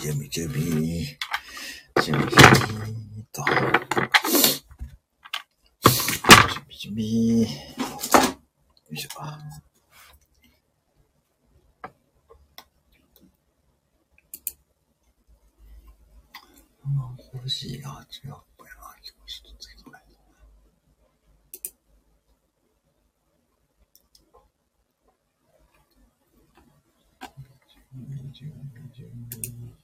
準備、準備。準備、準備と。準備、準備。よいしょ。欲しいな、違うっぽいな、気持ちょっとつけとない準備、準備、準備。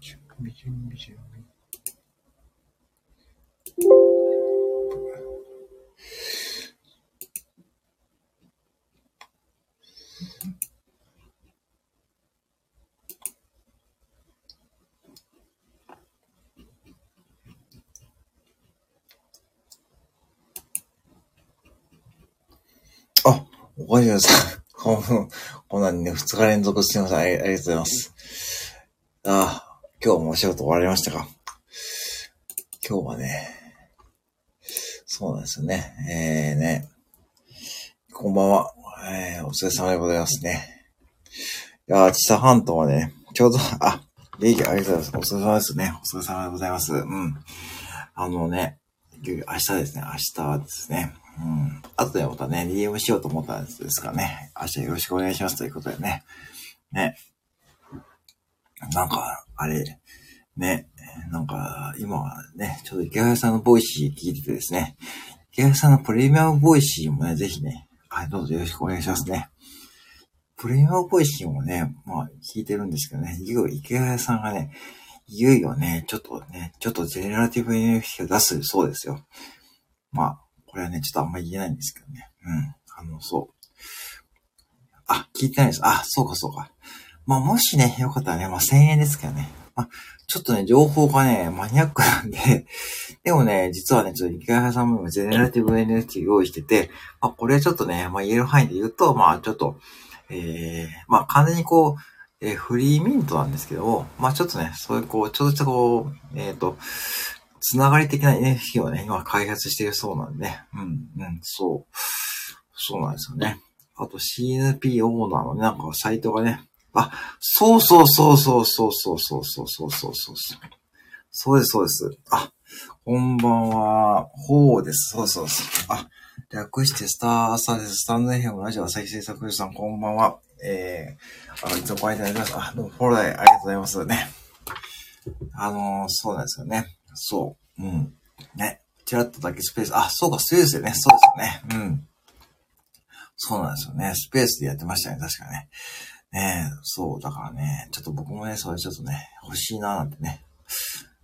準備、準備、準備。あ、おかえりなさ。こんこんなんね、二日連続すみません。あありがとうございます。ああ、今日もお仕事終わりましたか今日はね、そうなんですよね。えーね、こんばんは。お疲れ様でございますね。いやー、千佐半島はね、ちょうど、あ、元気ありがとうございます。お疲れ様ですね。お疲れ様でございます。うん。あのね、明日ですね。明日ですね。うん。後でまたね、DM しようと思ったんですがね、明日よろしくお願いしますということでね。ね。なんか、あれ、ね、なんか、今はね、ちょっと池早さんのボイシー聞いててですね、池早さんのプレミアムボイシーもね、ぜひね、はい、どうぞよろしくお願いしますね。プレミアムボイシーもね、まあ、聞いてるんですけどね、いよいよ池早さんがね、いよいよね、ちょっとね、ちょっとゼネラティブ NFT を出すそうですよ。まあ、これはね、ちょっとあんまり言えないんですけどね。うん。あの、そう。あ、聞いてないです。あ、そうかそうか。まあ、もしね、よかったらね、まあ、1000円ですけどね。あ、ちょっとね、情報がね、マニアックなんで、でもね、実はね、ちょっと池谷さんも今ゼネラティブ NFT 用意してて、まあ、これちょっとね、まあ、言える範囲で言うと、まあ、ちょっと、えー、まあ、完全にこう、えーフリーミントなんですけど、まあ、ちょっとね、そういうこう、ちょっとこう、えっ、と、つながり的な NFT をね、今開発しているそうなんで、うん、うん、そう。そうなんですよね。あと CNP オーナーのね、なんかサイトがね、あ、そうそうそうそうそうそうそうそうそうそうそう。そうです、そうです。あ、こんばんは。ほうです。そうそうそう。あ、略してスター朝です。スタンド FM ラジオ朝日製作所さん、こんばんは。えー、あの、いつもご覧いただきます。あ、どうも、フォローありがとうございますね。あのーそうなんですよね。そう。うん。ね。ちらっとだけスペース、あ、そうか、スペースでね。そうですよね。うん。そうなんですよね。スペースでやってましたね。確かね。ねえ、そう、だからね、ちょっと僕もね、それちょっとね、欲しいなーなんてね。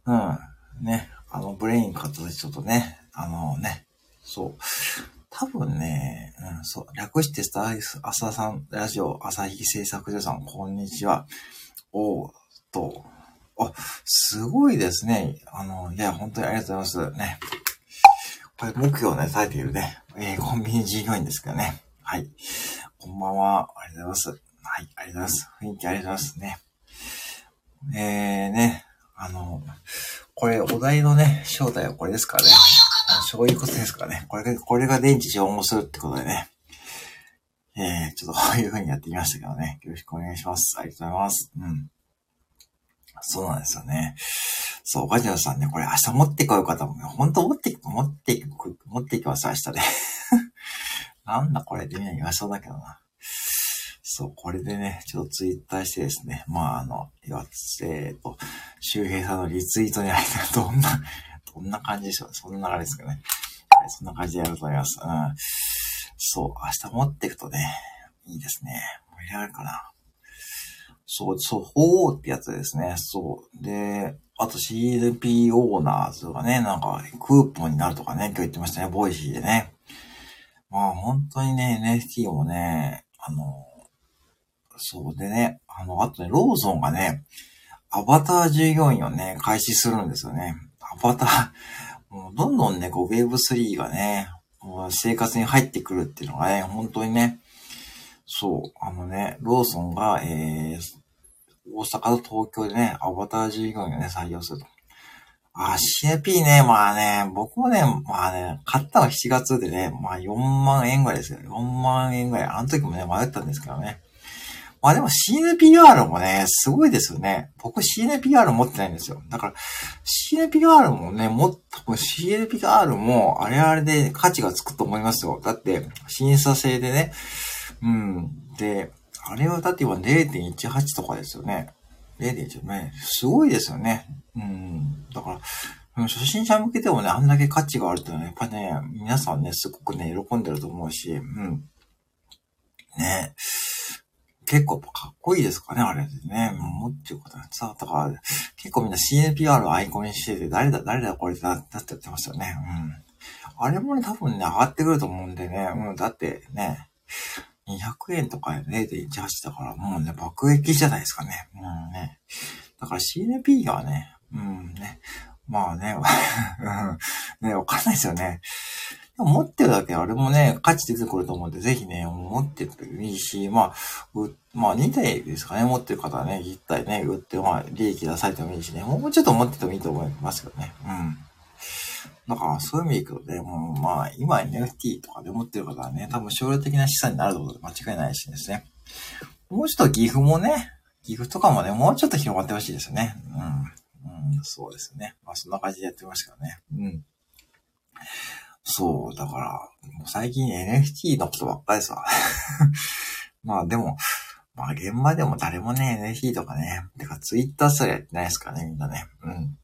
うん。ね。あの、ブレイン買った時ちょっとね、あのね、そう。多分ね、うん、そう、略してスター朝さん、ラジオ、朝日製作所さん、こんにちは。おーっと、あ、すごいですね。あの、いや、本当にありがとうございます。ね。これ、目標をね、立てているね、えーコンビニ従業員ですけどね。はい。こんばんは。ありがとうございます。はい、ありがとうございます。雰囲気ありがとうございますね。えー、ね、あの、これ、お題のね、正体はこれですからね。そういうことですからね。これが、これが電池消耗するってことでね。えー、ちょっとこういう風にやってみましたけどね。よろしくお願いします。ありがとうございます。うん。そうなんですよね。そう、ガジラさんね、これ明日持ってこようかと思う。本当持って、持って、持っていきます、明日で。なんだこれってみんな言わそうだけどな。そう、これでね、ちょっとツイッターしてですね、まあ、あの、えっと、周平さんのリツイートにあれたどんな、どんな感じでしょうそんな流れですかね。はい、そんな感じでやると思います。うん。そう、明日持っていくとね、いいですね。盛り上がるかな。そう、そう、ほーってやつですね。そう。で、あと CLP オーナーズがね、なんか、クーポンになるとかね、今日言ってましたね、ボイシーでね。まあ、本当にね、NFT もね、あの、そうでね、あの、あとね、ローソンがね、アバター従業員をね、開始するんですよね。アバター、もうどんどんね、こう Web3 がね、生活に入ってくるっていうのがね、本当にね、そう、あのね、ローソンが、えー、大阪と東京でね、アバター従業員をね、採用すると。あ、CNP ね、まあね、僕もね、まあね、買ったの7月でね、まあ4万円ぐらいですよ。4万円ぐらい。あの時もね、迷ったんですけどね。まあでも CNPR もね、すごいですよね。僕 CNPR 持ってないんですよ。だから CNPR もね、もっと CNPR もあれあれで価値がつくと思いますよ。だって審査制でね。うん。で、あれはだって今0.18とかですよね。0.18ね。すごいですよね。うん。だから、初心者向けでもね、あんだけ価値があるとね、やっぱね、皆さんね、すごくね、喜んでると思うし、うん。ね結構かっこいいですかね、あれでね。もうっていうことさ、だから、結構みんな CNPR をアイコンにしてて、誰だ、誰だこれだ、だって言ってますよね。うん。あれもね、多分ね、上がってくると思うんでね。うん、だってね、200円とか0.18だから、もうね、爆撃じゃないですかね。うんね。だから CNP がね、うんね。まあね、うんね、わかんないですよね。でも持ってるだけあれもね、価値出てくると思うんで、ぜひね、持ってるといいし、まあ、まあ2体ですかね、持ってる方はね、1体ね、売って、まあ利益出されてもいいしね、もうちょっと持っててもいいと思いますけどね。うん。だから、そういう意味でいくとね、もう、まあ、今 NFT とかで持ってる方はね、多分将来的な資産になることで間違いないしですね。もうちょっと岐阜もね、岐阜とかもね、もうちょっと広まってほしいですよね。うん。うん、そうですね。まあ、そんな感じでやってましたからね。うん。そう、だから、もう最近 NFT のことばっかりですわ。まあでも、まあ現場でも誰もね、NFT とかね、てか Twitter すらやってないですからね、みんなね。うん。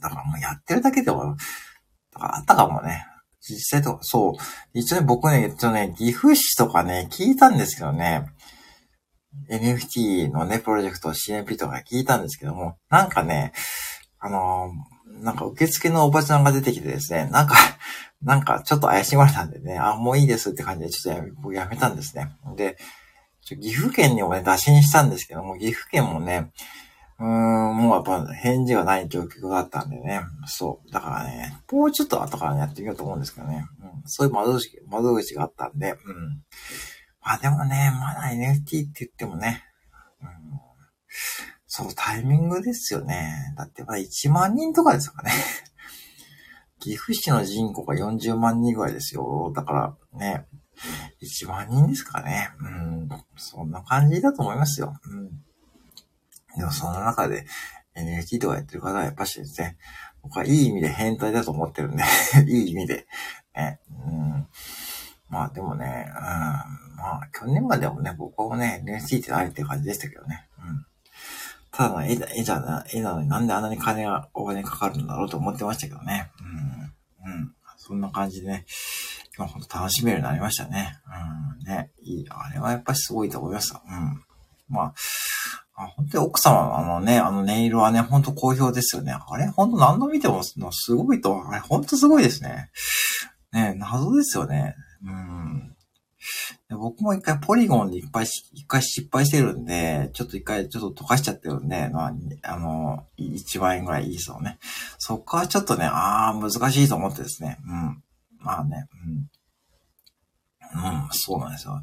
だからもうやってるだけでも、だからあったかもね。実際とか、そう。一応ね、僕ね、一応ね、岐阜市とかね、聞いたんですけどね、NFT のね、プロジェクト CNP とか聞いたんですけども、なんかね、あのー、なんか受付のおばちゃんが出てきてですね、なんか、なんかちょっと怪しまれたんでね、あ、もういいですって感じでちょっとやめ僕やめたんですね。で、岐阜県にもね、打診したんですけども、岐阜県もね、うーん、もうやっぱ返事がない状況だったんでね。そう。だからね、もうちょっと後からやってみようと思うんですけどね。うん、そういう窓口、窓口があったんで、うん。まあでもね、まだ NFT って言ってもね、うん、そのタイミングですよね。だってまだ1万人とかですかね。岐阜市の人口が40万人ぐらいですよ。だからね、1万人ですかね。うん、そんな感じだと思いますよ。うんでもその中で NFT とかやってる方はやっぱしですね、僕はいい意味で変態だと思ってるんで いい意味で。ね、うん、まあでもね、うん、まあ去年までもね、僕もね、NFT ってないって感じでしたけどね。うん、ただの絵だ、絵じゃな、絵なのになんであんなに金が、お金かかるんだろうと思ってましたけどね。うん、うん、そんな感じでね、今ほんと楽しめるようになりましたね。うん、ね、いい、あれはやっぱりすごいと思いました。うん。まあ、あ、本当に奥様のあのね、あのネイルはね、本当好評ですよね。あれ本当何度見てもすごいと、あれ本当すごいですね。ね、謎ですよね。うん。僕も一回ポリゴンでいっぱい一回失敗してるんで、ちょっと一回ちょっと溶かしちゃってるんで、まあ、あの、1万円ぐらいいいですよね。そっからちょっとね、ああ、難しいと思ってですね。うん。まあね、うん。うん、そうなんですよ。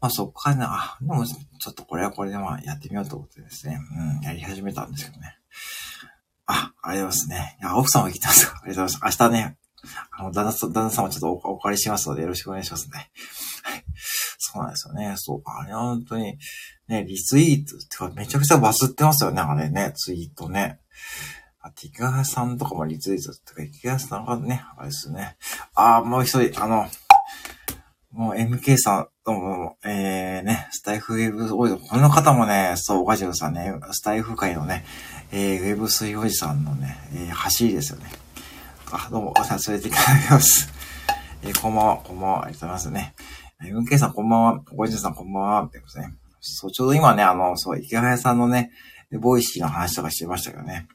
まあそこからね、あ、でもちょっとこれはこれでまあやってみようと思ってですね、うん、やり始めたんですけどね。あ、ありがとうございますね。いや、奥様来てます。ありがとうございます。明日ね、あの、旦那さん、旦那様ちょっとお借りしますのでよろしくお願いしますね。そうなんですよね。そう、あれは本当に、ね、リツイートってかめちゃくちゃバズってますよね、あれね、ツイートね。あ、ティカさんとかもリツイートってか、ティカさんがね、あれですね。あ、もう一人、あの、もう MK さん、どうも、えー、ね、スタイフウェブオイル、この方もね、そう、ガジュさんね、スタイフ界のね、えー、ウェブ水おじさんのね、えー、走りですよね。あ、どうも、おさ連れていただきます。えー、こんばんは、こんばんは、ありがとうございますね。え MK さん、こんばんは、ごじさん、こんばんは、ってことね。そう、ちょうど今ね、あの、そう、池早さんのね、ボイシーの話とかしてましたけどね。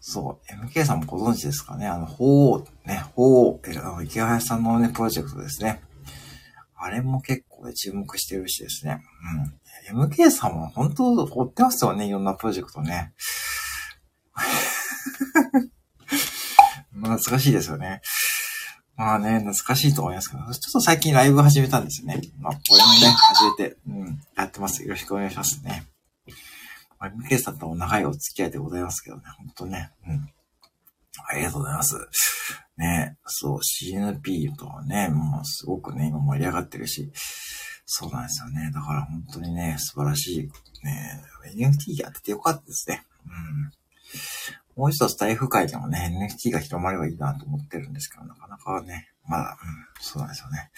そう、MK さんもご存知ですかねあの、法王、ね、法王、えー、あの、池早さんのね、プロジェクトですね。あれも結構ね注目してるしですね。うん。MK さんも本当追ってますよね、いろんなプロジェクトね。懐かしいですよね。まあね、懐かしいと思いますけど、ちょっと最近ライブ始めたんですよね。まあ、これもね、始めて、うん、やってます。よろしくお願いしますね。まあ、MK さんとも長いお付き合いでございますけどね、本当ね、うん。ありがとうございます。ね、そう、CNP とはね、もうすごくね、今盛り上がってるし、そうなんですよね。だから本当にね、素晴らしい、ね、NFT やっててよかったですね。うん。もう一つ台風界でもね、NFT が広まればいいなと思ってるんですけど、なかなかね、まだ、うん、そうなんですよね。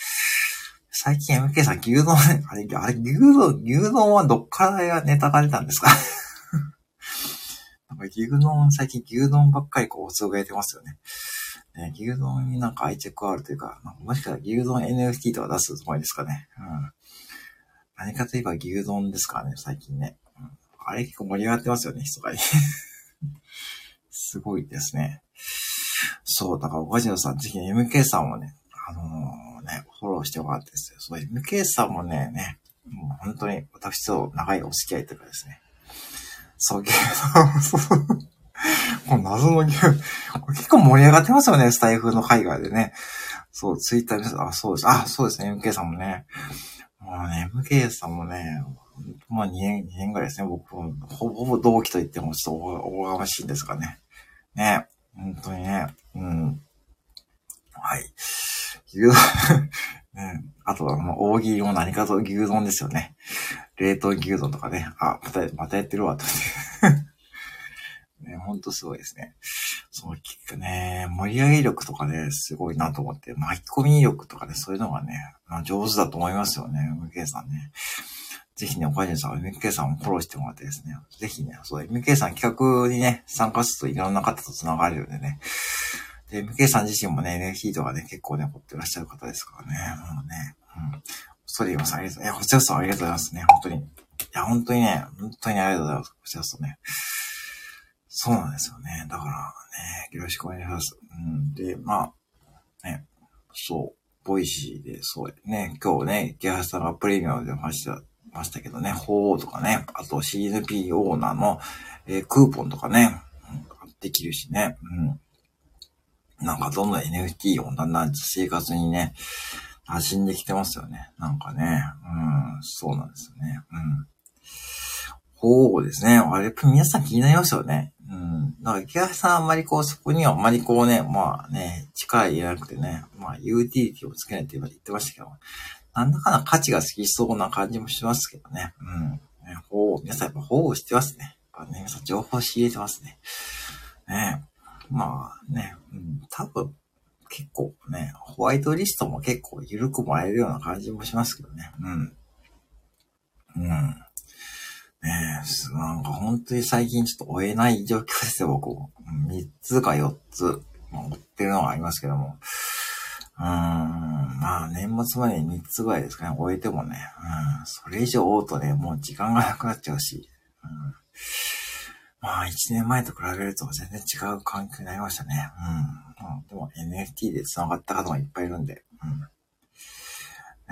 最近 MK さん、牛丼、あれ、あれ、牛丼、牛丼はどっからネタが出たんですか？なんか牛丼、最近牛丼ばっかりこう、つぶやいてますよね。ね牛丼になんか愛着あるというか、かもしかしたら牛丼 NFT とか出すつもりですかね。うん。何かといえば牛丼ですからね、最近ね。うん、あれ結構盛り上がってますよね、密かに。すごいですね。そう、だから、ガジノさん、ぜひ MK さんもね、あのー、ね、フォローしてもらってですよ。そう、MK さんもね、ね、もう本当に私と長いお付き合いというかですね。そう、牛丼、この謎の牛、これ結構盛り上がってますよね、スタイフの海外でね。そう、ツイッターです、あ、そうです。あ、そうですね、MK さんもね。もうね、MK さんもね、まあ2年、2年ぐらいですね、僕も、ほぼほぼ同期と言ってもちょっとおがましいんですかね。ね、本当にね、うん。はい。牛丼 ね、あとはもう大喜利も何かと牛丼ですよね。冷凍牛丼とかね。あ、また、またやってるわ、と。ね、ほんとすごいですね。そう、聞くね、盛り上げ力とかね、すごいなと思って、巻き込み力とかね、そういうのがね、まあ、上手だと思いますよね、MK さんね。ぜひね、おかじさん MK さんをフォローしてもらってですね、ぜひね、そう、MK さん企画にね、参加するといろんな方と繋がれるんでね。で、MK さん自身もね、NFT とかね、結構ね、掘ってらっしゃる方ですからね、もうね、うん。それ言います。ありがとう。いや、こちらこそありがとうございますね、本当に。いや、本当にね、本当にありがとうございます。こちらこそね。そうなんですよね。だからね、よろしくお願いします。うん。で、まあ、ね、そう、ボイシーで、そうね、今日ね、池早さんがプレミアムでました、ましたけどね、法とかね、あと CNP オーナーの、えー、クーポンとかね、うん、できるしね、うん。なんかどんどん NFT をだんだん生活にね、馴染んできてますよね。なんかね、うん、そうなんですよね。うん。ほうですね。あれ、皆さん気になりますよね。うん。だから、池橋さんあんまりこう、そこにはあんまりこうね、まあね、力入れなくてね、まあ、ユーティリティをつけないって言ってましたけど、なんだかな価値が好きそうな感じもしますけどね。うん。ね、ほう、皆さんやっぱほうしてますね。やっぱね、皆さん情報仕入れてますね。ねまあね、うん、多分、結構ね、ホワイトリストも結構緩くもらえるような感じもしますけどね。うん。うん。ねえ、なんか本当に最近ちょっと追えない状況ですよ、僕も。3つか4つ、追ってるのがありますけども。うん、まあ年末までに3つぐらいですかね、終えてもね。うん、それ以上追うとね、もう時間がなくなっちゃうし。うん、まあ1年前と比べると全然違う環境になりましたね。うん。うん、でも NFT で繋がった方もいっぱいいるんで。うん。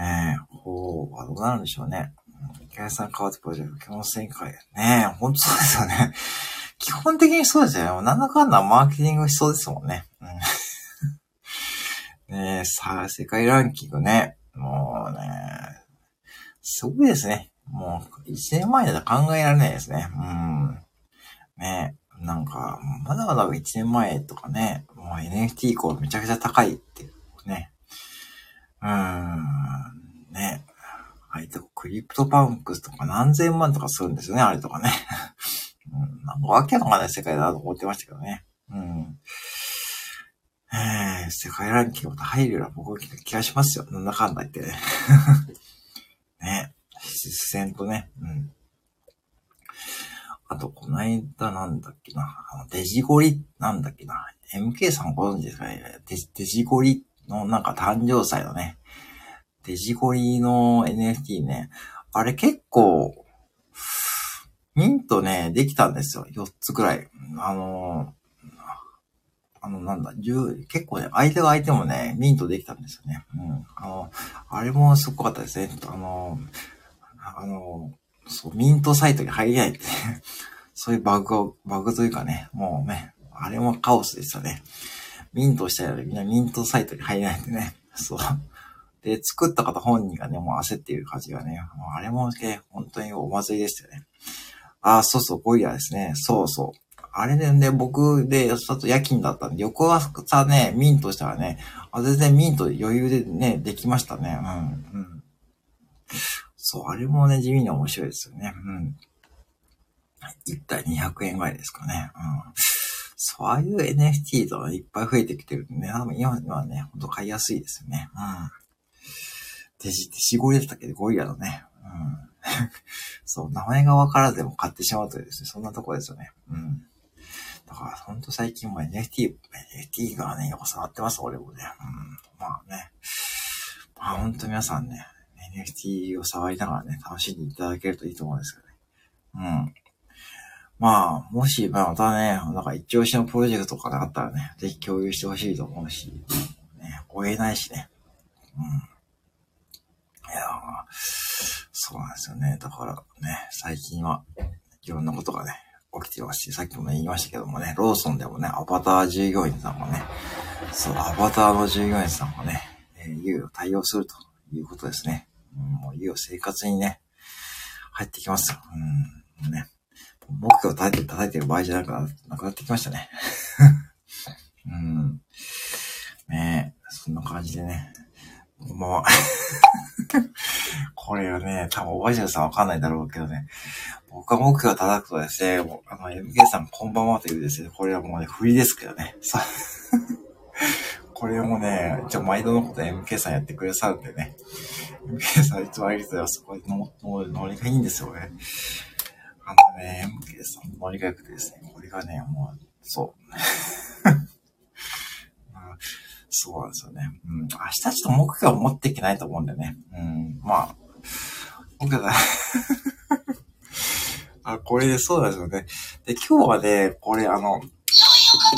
ねえ、ほうはどうなるんでしょうね。池谷さん変わってプロジェクト、共戦会。ねえ、ほんとそうですよね。基本的にそうですよね。なんだかんだマーケティングしそうですもんね。うん、ねえ、さあ、世界ランキングね。もうね、すごいですね。もう、一年前だと考えられないですね。うん。ねえ、なんか、まだまだ一年前とかね、もう NFT 以降めちゃくちゃ高いっていうね。うーん、ね。はい、と CryptoPunks とか何千万とかするんですよね、あれとかね。うん、なんかわけのわかんない世界だと思ってましたけどね。うん。えー、世界ランキングと入るような僕は気がしますよ。なんだかんだ言ってね。ね。実戦とね。うん。あと、この間なんだっけな。あの、デジゴリなんだっけな。MK さんご存知ですかねデデジゴリのなんか誕生祭のね。デジゴリの NFT ね、あれ結構、ミントね、できたんですよ。4つくらい。あのあの、なんだ、結構ね、相手が相手もね、ミントできたんですよね。うん。あの、あれもすごかったですね。あの、あの、そう、ミントサイトに入れないって そういうバグを、バグというかね、もうね、あれもカオスでしたね。ミントしたらみんなミントサイトに入れないってね。そう。で、作った方本人がね、もう焦っている感じがね、もうあれもね、本当にお祭りでしたよね。あ、そうそう、ゴリラですね。そうそう。あれでね、僕で、ちょっと夜勤だったんで、横朝ね、ミントしたらね、あ全然ミント余裕でね、できましたね。うん、うん。そう、あれもね、地味に面白いですよね。うん。一体200円ぐらいですかね。うん。そういう NFT とかいっぱい増えてきてるんでね、多分今はね、ほんと買いやすいですよね。うん。デジ、デジゴリだったっけゴリラのね。うん。そう、名前がわからずでも買ってしまうというですね、そんなとこですよね。うん。だから、ほんと最近も NFT、NFT がね、よく触ってます、俺もね。うん。まあね。まあほんと皆さんね、NFT を触りながらね、楽しんでいただけるといいと思うんですよね。うん。まあ、もし、まあ、またね、なんか一押しのプロジェクトとかがあったらね、ぜひ共有してほしいと思うし、ね、追えないしね。うん。いやそうなんですよね。だからね、最近はいろんなことがね、起きてますし、さっきもね、言いましたけどもね、ローソンでもね、アバター従業員さんもね、そう、アバターの従業員さんもね、えー、猶予対応するということですね。うん、もう猶予生活にね、入ってきます。うん、ね。目標を叩いて、叩いてる場合じゃなくなくなってきましたね。うん。ねえ、そんな感じでね。もうこれはね、多分おばあちゃんさんわかんないだろうけどね。僕が目標を叩くとですね、あの、MK さんこんばんはというですね、これはもうね、振りですけどね。さ これもね、じゃ毎度のこと MK さんやってくださるんでね。MK さんいつもありがとうございます。これの、ノリがいいんですよね。あのね、MK さんのノリが良くてですね、これがね、もう、そう。そうなんですよね。うん。明日ちょっと目標を持っていけないと思うんだよね。うん。まあ、僕は、あ、これでそうですよね。で、今日はね、これあの、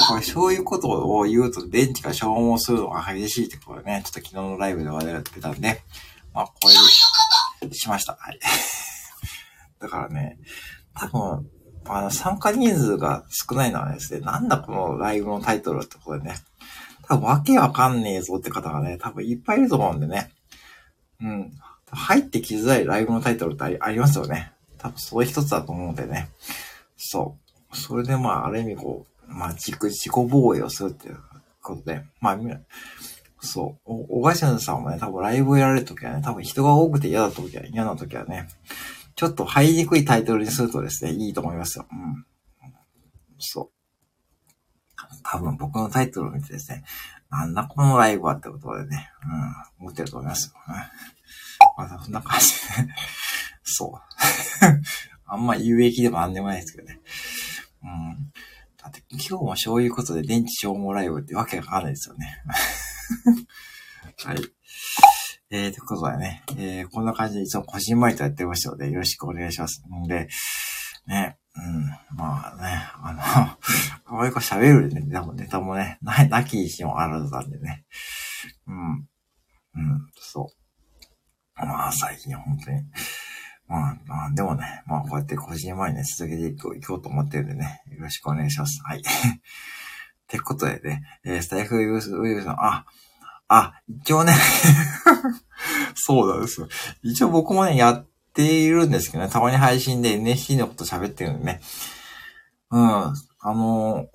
これそういうことを言うと電池が消耗するのが激しいってことね、ちょっと昨日のライブで話題が出たんで、まあ、これでしました。はい。だからね、多分、あの、参加人数が少ないのはですね、なんだこのライブのタイトルってことでね、多分わけわかんねえぞって方がね、多分いっぱいいると思うんでね。うん。入ってきづらいライブのタイトルってありますよね。多分それ一つだと思うんでね。そう。それでまあ、ある意味こう、まあ、自己、防衛をするっていうことで、まあ、そう。お、おがしんさんもね、多分ライブをやられるときはね、多分人が多くて嫌だときは、嫌なときはね、ちょっと入りにくいタイトルにするとですね、いいと思いますよ。うん。そう。多分僕のタイトルを見てですね、なんだこのライブはってことでね、うん、思ってると思います。まあ、そんな感じで、ね、そう。あんま有益でもなんでもないですけどね。うん。だって今日もそういうことで電池消耗ライブってわけわかんないですよね。はい。えー、ということでね、えー、こんな感じでいつもこじんまりとやってましたので、よろしくお願いします。んで、ね、うん、まあね、あの、あまりこ喋るネタもネタもね、な、なきにしもあらずなんでね。うん、うん、そう。まあ最近本当に。まあ、まあ、でもね、まあこうやって個人前にね、続けていこういこうと思ってるんでね、よろしくお願いします。はい。ってことでね、えー、スタイフウイルスさん、あ、あ、一応ね そうなんですよ。一応僕もね、やっているんですけどね、たまに配信で NFT のこと喋ってるんでね。うん。あの、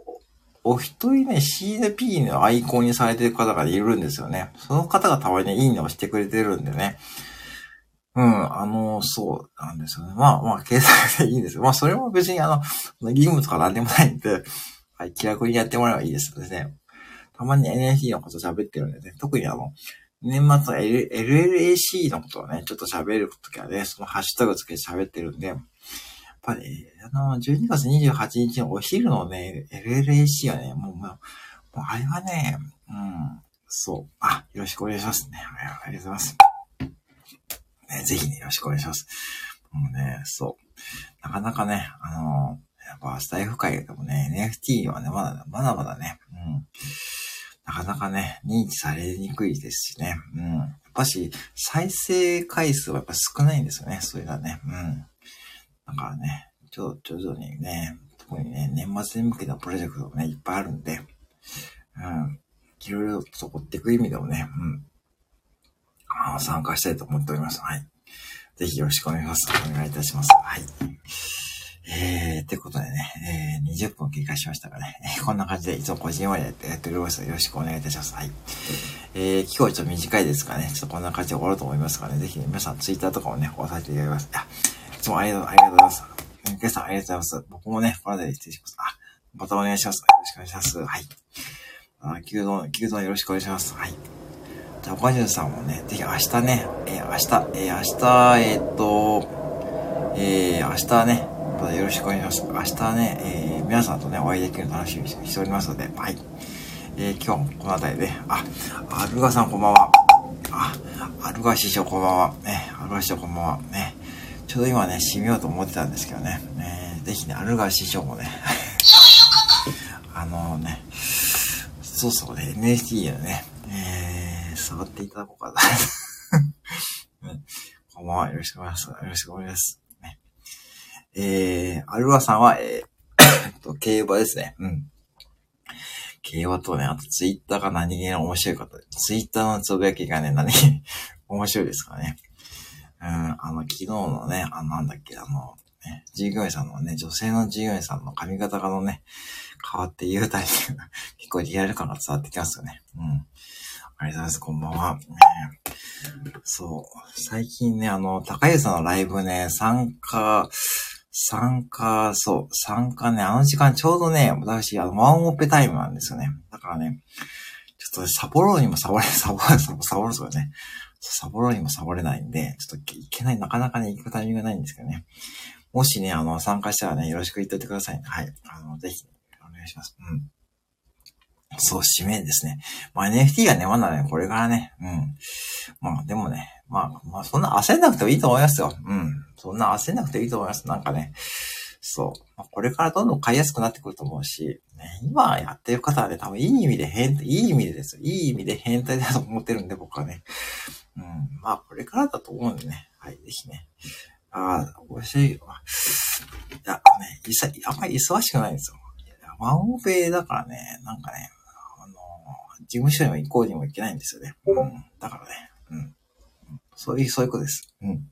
お一人ね、CNP のアイコンにされてる方がいるんですよね。その方がたまに、いいねをしてくれてるんでね。うん、あの、そうなんですよね。まあまあ、計算でいいんですよ。まあ、それも別にあの、義務とかなんでもないんで、はい、気楽にやってもらえばいいですのでね。たまに NFT のこと喋ってるんでね。特にあの、年末は LLAC のことをね、ちょっと喋るときはね、そのハッシュタグつけて喋ってるんで、やっぱり、あの、12月28日のお昼のね、LLAC はね、もう、もう、あれはね、うん、そう。あ、よろしくお願いしますね。ありがとうございます。ね、ぜひね、よろしくお願いします。もうね、そう。なかなかね、あの、やっぱスタイフ界でもね、NFT はね、まだ、まだまだね、うん。なかなかね、認知されにくいですしね。うん。やっぱし、再生回数はやっぱ少ないんですよね。それがね。うん。だからね、ちょっと、徐々にね、特にね、年末に向けたプロジェクトもね、いっぱいあるんで、うん。いろいろと追っていく意味でもね、うん。あ参加したいと思っております。はい。ぜひよろしくお願いします。お願いいたします。はい。えー、ってことでね、えー、20分経過しましたがね、えー、こんな感じでいつも個人までやってやっておりますよろしくお願いいたします。はい。えー、今日はちょっと短いですかね、ちょっとこんな感じで終わろうと思いますからね、ぜひね、皆さんツイッターとかもね、おさせていただきます。あ、いつもありがとう、ありがとうございます。皆さんありがとうございます。僕もね、この辺で失礼します。あ、またお願いします。よろしくお願いします。はい。あ、牛丼、牛丼よろしくお願いします。はい。じゃあ、岡潤さんもね、ぜひ明日ね、えー、明日、えー、明日、えー、っと、えー、明日ね、またよろしくお願いします。明日ね、えー、皆さんとね、お会いできるの楽しみにしておりますので、はい。えー、今日もこの辺りで、あ、アルガさんこんばんは。あ、アルガ師匠こんばんは。ね、アルガ師匠こんばんは。ね、ちょうど今ね、締めようと思ってたんですけどね、ねぜひね、アルガ師匠もね、あのね、そうそうね、NFT のね、えー、触っていただこうかな。こんばんは、よろしくお願いします。よろしくお願いします。えー、アルワさんは、えー、と、競馬ですね。うん。競馬とね、あとツイッターが何気に面白い方。ツイッターのつぶやきがね、何気に 面白いですかね。うん、あの、昨日のね、あの、なんだっけ、あの、ね、従業員さんのね、女性の従業員さんの髪型がのね、変わって言うタイミングが 結構リアル感が伝わってきますよね。うん。ありがとうございます。こんばんは。ね、そう。最近ね、あの、高湯さんのライブね、参加、参加、そう、参加ね、あの時間ちょうどね、私、あの、ワンオペタイムなんですよね。だからね、ちょっとサボろうにもサボれ、サボれ、サボサボるそうね。サボろうにも サボれないんで、ちょっといけない、なかなかね、行くタイミングがないんですけどね。もしね、あの、参加したらね、よろしく言っといてください。はい。あの、ぜひ、お願いします。うん。そう、使命ですね。まあ NFT がね、まだね、これからね、うん。まあでもね、まあ、まあそんな焦んなくてもいいと思いますよ。うん。そんな焦んなくてもいいと思います。なんかね、そう。まあ、これからどんどん買いやすくなってくると思うし、ね、今やってる方はね、多分いい意味で変、いい意味でですよ。いい意味で変態だと思ってるんで、僕はね。うん。まあ、これからだと思うんでね。はい、ぜひね。ああ、美味しい。いや、ね、いさ、あんまり忙しくないんですよ。ワンオペだからね、なんかね、事務所にも行こうにも行けないんですよね。うん。だからね、うん。そういう、そういうことです。うん。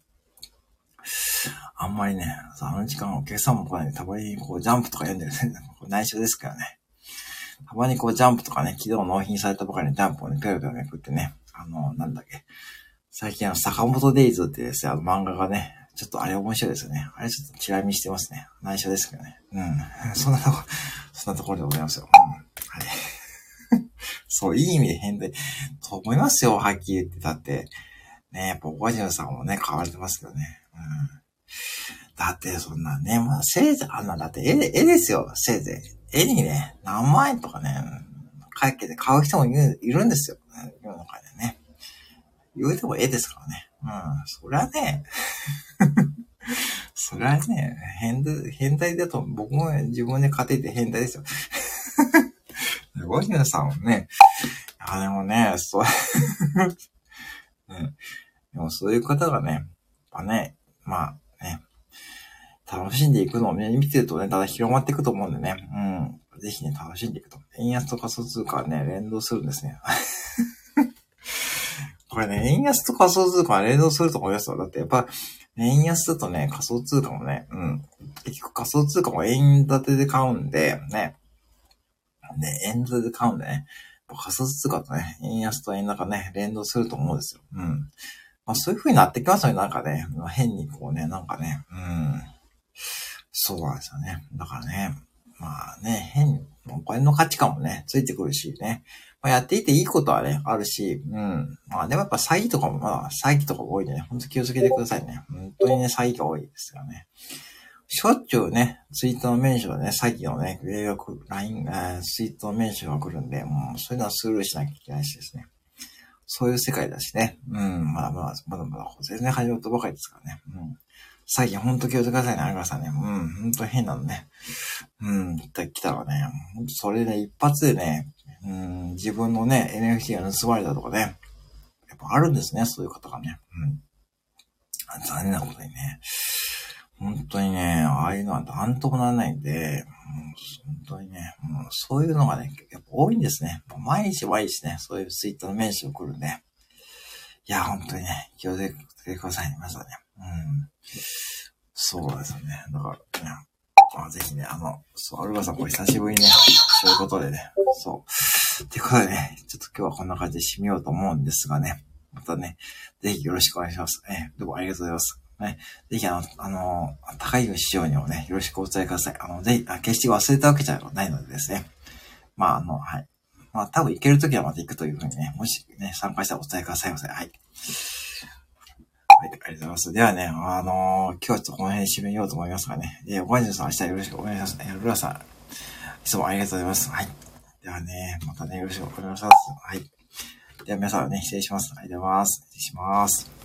あんまりね、あの時間お客さんも来ないんで、たまにこうジャンプとか読んでるね、内緒ですからね。たまにこうジャンプとかね、昨日納品されたばかりのジャンプをね、ペロペロめくってね、あの、なんだっけ。最近あの、坂本デイズってですね、あの漫画がね、ちょっとあれ面白いですよね。あれちょっとチラ見してますね。内緒ですけどね。うん。そんなとこ、そんなところでございますよ。うん。そう、いい意味で変態。と思いますよ、はっきり言って。だって、ね、やっぱおばジュンさんもね、買われてますけどね。うん。だって、そんなね、まあ、せいぜい、あんな、だって絵、絵ですよ、せいぜい。絵にね、何万円とかね、会計で買う人もいるいるんですよ。世の中でね。言うても絵ですからね。うん、そりゃね、そりゃね、変態、変態だと、僕も自分で勝てて変態ですよ。ゴジラさんもね、あ、でもね、そう、ね、でもそういう方がね、やっぱね、まあね、楽しんでいくのをね、見てるとね、ただ広まっていくと思うんでね、うん、ぜひね、楽しんでいくと。円安と仮想通貨はね、連動するんですね。これね、円安と仮想通貨は連動すると思いますよ。だってやっぱ、円安だとね、仮想通貨もね、うん。結局仮想通貨も円建てで買うんで、ね。ね、円建てで買うんでね。仮想通貨とね、円安と円高ね、連動すると思うんですよ。うん。まあそういう風になってきますよね、なんかね。変にこうね、なんかね、うん。そうなんですよね。だからね、まあね、変、お金の価値観もね、ついてくるしね。まあ、やっていていいことはね、あるし、うん。まあでもやっぱ詐欺とかも、まあ詐欺とか多いんでね、ほんと気をつけてくださいね。本当にね、詐欺が多いですよね。しょっちゅうね、ツイートのメンションでね、詐欺のね、予約、LINE、ツイートのメンションが来るんで、もうそういうのはスルーしなきゃいけないしですね。そういう世界だしね。うん、まだまだ、まだまだ全然始まったばかりですからね。うん。最近ほんと気をつけてくださいね、ありましたね。うん、ほんと変なのね。うん、来たらね、ほんとそれで、一発でね、うん、自分のね、NFT が盗まれたとかね、やっぱあるんですね、そういう方がね。うん。残念なことにね。本当にね、ああいうのはなんともならないんで、本当にね、もうそういうのがね、やっぱ多いんですね。毎日毎日ね、そういうツイッターの名刺を来るんで。いや、本当にね、気をつけてくださいね、皆さんね。うん。そうですね。だからね、まあ、ぜひね、あの、そう、アルバさんこれ久しぶりにね、そういうことでね、そう。ってことでね、ちょっと今日はこんな感じで締めようと思うんですがね、またね、ぜひよろしくお願いします。えどうもありがとうございます。ね、ぜひあの、あの、高い師匠にもね、よろしくお伝えください。あの、ぜひ、あ決して忘れたわけじゃないのでですね。まあ、あの、はい。まあ、多分行けるときはまた行くというふうにね、もしね、参加したらお伝えくださいませ。はい。はい、ありがとうございます。ではね、あのー、今日はちょっとこの辺に締めようと思いますがね。えー、おばあじさん明日よろしくお願いします。えー、ルラさん、いつもありがとうございます。はい。ではね、またね、よろしくお願いします。はい。では皆さんね、失礼します。ありがとうございます。失礼します。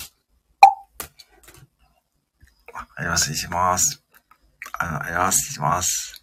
ありがとうござい。します。ありがとうございます。します。